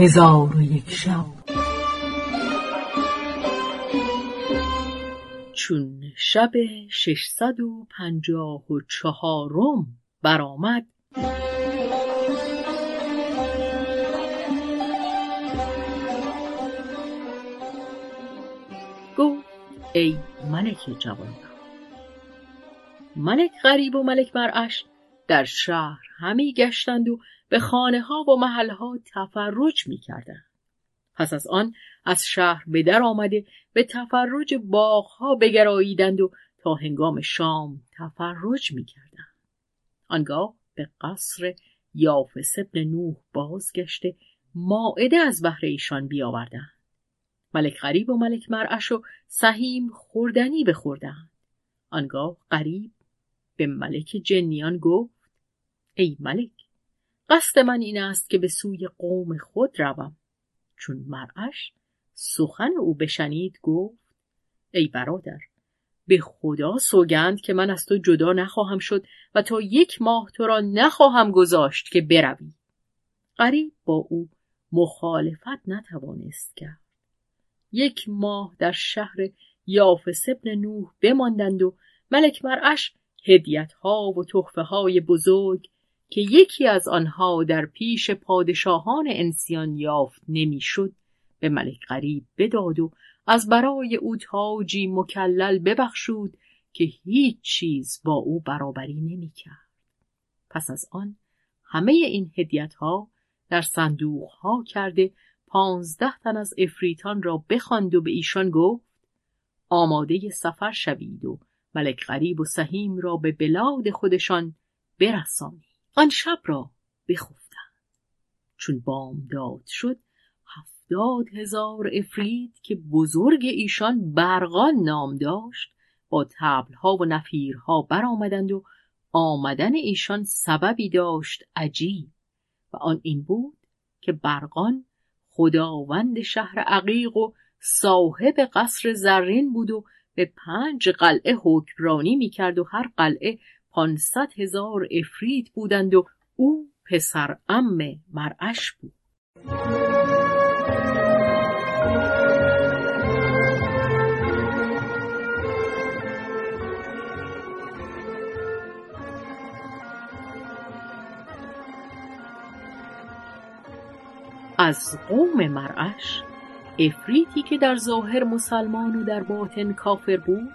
هزار و یک شب. چون شب ششصد و پنجاه و چهارم برآمد گفت ای ملک جوان ملک غریب و ملک مرعش در شهر همی گشتند و به خانه ها و محل ها تفرج می کردند. پس از آن از شهر به در آمده به تفرج باغ ها بگراییدند و تا هنگام شام تفرج می کردند. آنگاه به قصر یافس ابن نوح بازگشته ماعده از بهر ایشان بیاوردند. ملک غریب و ملک مرعش و سهیم خوردنی بخوردند. آنگاه غریب به ملک جنیان گفت ای ملک قصد من این است که به سوی قوم خود روم. چون مرعش سخن او بشنید گفت ای برادر به خدا سوگند که من از تو جدا نخواهم شد و تا یک ماه تو را نخواهم گذاشت که بروی. قریب با او مخالفت نتوانست کرد. یک ماه در شهر یافس ابن نوح بماندند و ملک مرعش هدیت ها و تحفه های بزرگ که یکی از آنها در پیش پادشاهان انسیان یافت نمی‌شد به ملک غریب بداد و از برای او تاجی مکلل ببخشود که هیچ چیز با او برابری نمی‌کرد. پس از آن همه این هدیت ها در صندوق ها کرده پانزده تن از افریتان را بخواند و به ایشان گفت آماده سفر شوید و ملک غریب و سهیم را به بلاد خودشان برسانید آن شب را بخفتند چون بامداد شد هفتاد هزار افرید که بزرگ ایشان برقان نام داشت با تبلها و نفیرها برآمدند و آمدن ایشان سببی داشت عجیب. و آن این بود که برقان خداوند شهر عقیق و صاحب قصر زرین بود و به پنج قلعه حکمرانی می‌کرد و هر قلعه پانصد هزار افرید بودند و او پسر ام مرعش بود. از قوم مرعش افریتی که در ظاهر مسلمان و در باطن کافر بود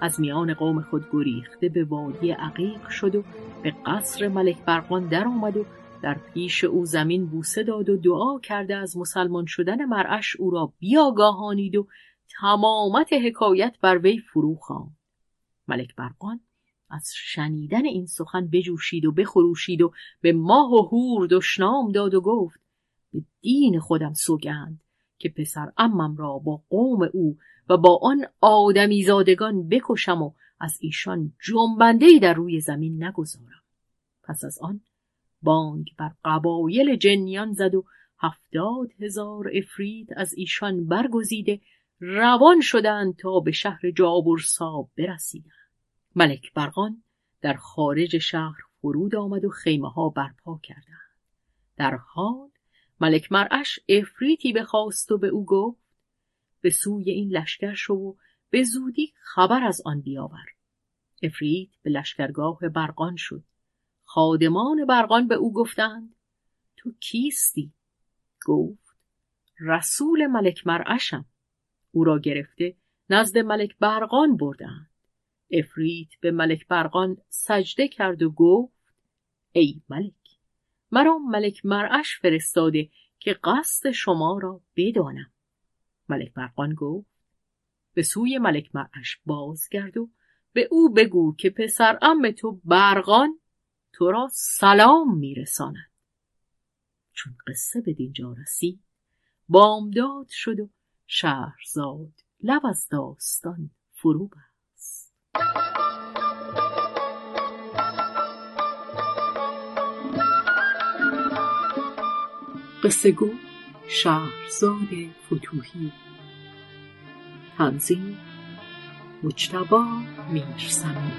از میان قوم خود گریخته به وادی عقیق شد و به قصر ملک برقان در آمد و در پیش او زمین بوسه داد و دعا کرده از مسلمان شدن مرعش او را بیاگاهانید و تمامت حکایت بر وی فرو خواند. ملک برقان از شنیدن این سخن بجوشید و بخروشید و به ماه و هور دشنام داد و گفت به دین خودم سوگند. که پسر امم را با قوم او و با آن آدمی زادگان بکشم و از ایشان جنبنده در روی زمین نگذارم. پس از آن بانگ بر قبایل جنیان زد و هفتاد هزار افرید از ایشان برگزیده روان شدند تا به شهر جابرسا برسیدند. ملک برقان در خارج شهر فرود آمد و خیمه ها برپا کردند. در حال ملک مرعش افریتی بخواست و به او گفت به سوی این لشکر شو و به زودی خبر از آن بیاور. افریت به لشکرگاه برقان شد. خادمان برقان به او گفتند تو کیستی؟ گفت رسول ملک مرعشم. او را گرفته نزد ملک برقان بردند. افریت به ملک برقان سجده کرد و گفت ای ملک مرا ملک مرعش فرستاده که قصد شما را بدانم. ملک برقان گفت به سوی ملک مرعش بازگرد و به او بگو که پسر ام تو برقان تو را سلام میرساند. چون قصه به دینجا رسید بامداد شد و شهرزاد لب از داستان فرو بست قصه گو شهرزاد فتوهی. تنظیم مجتبا میرسمی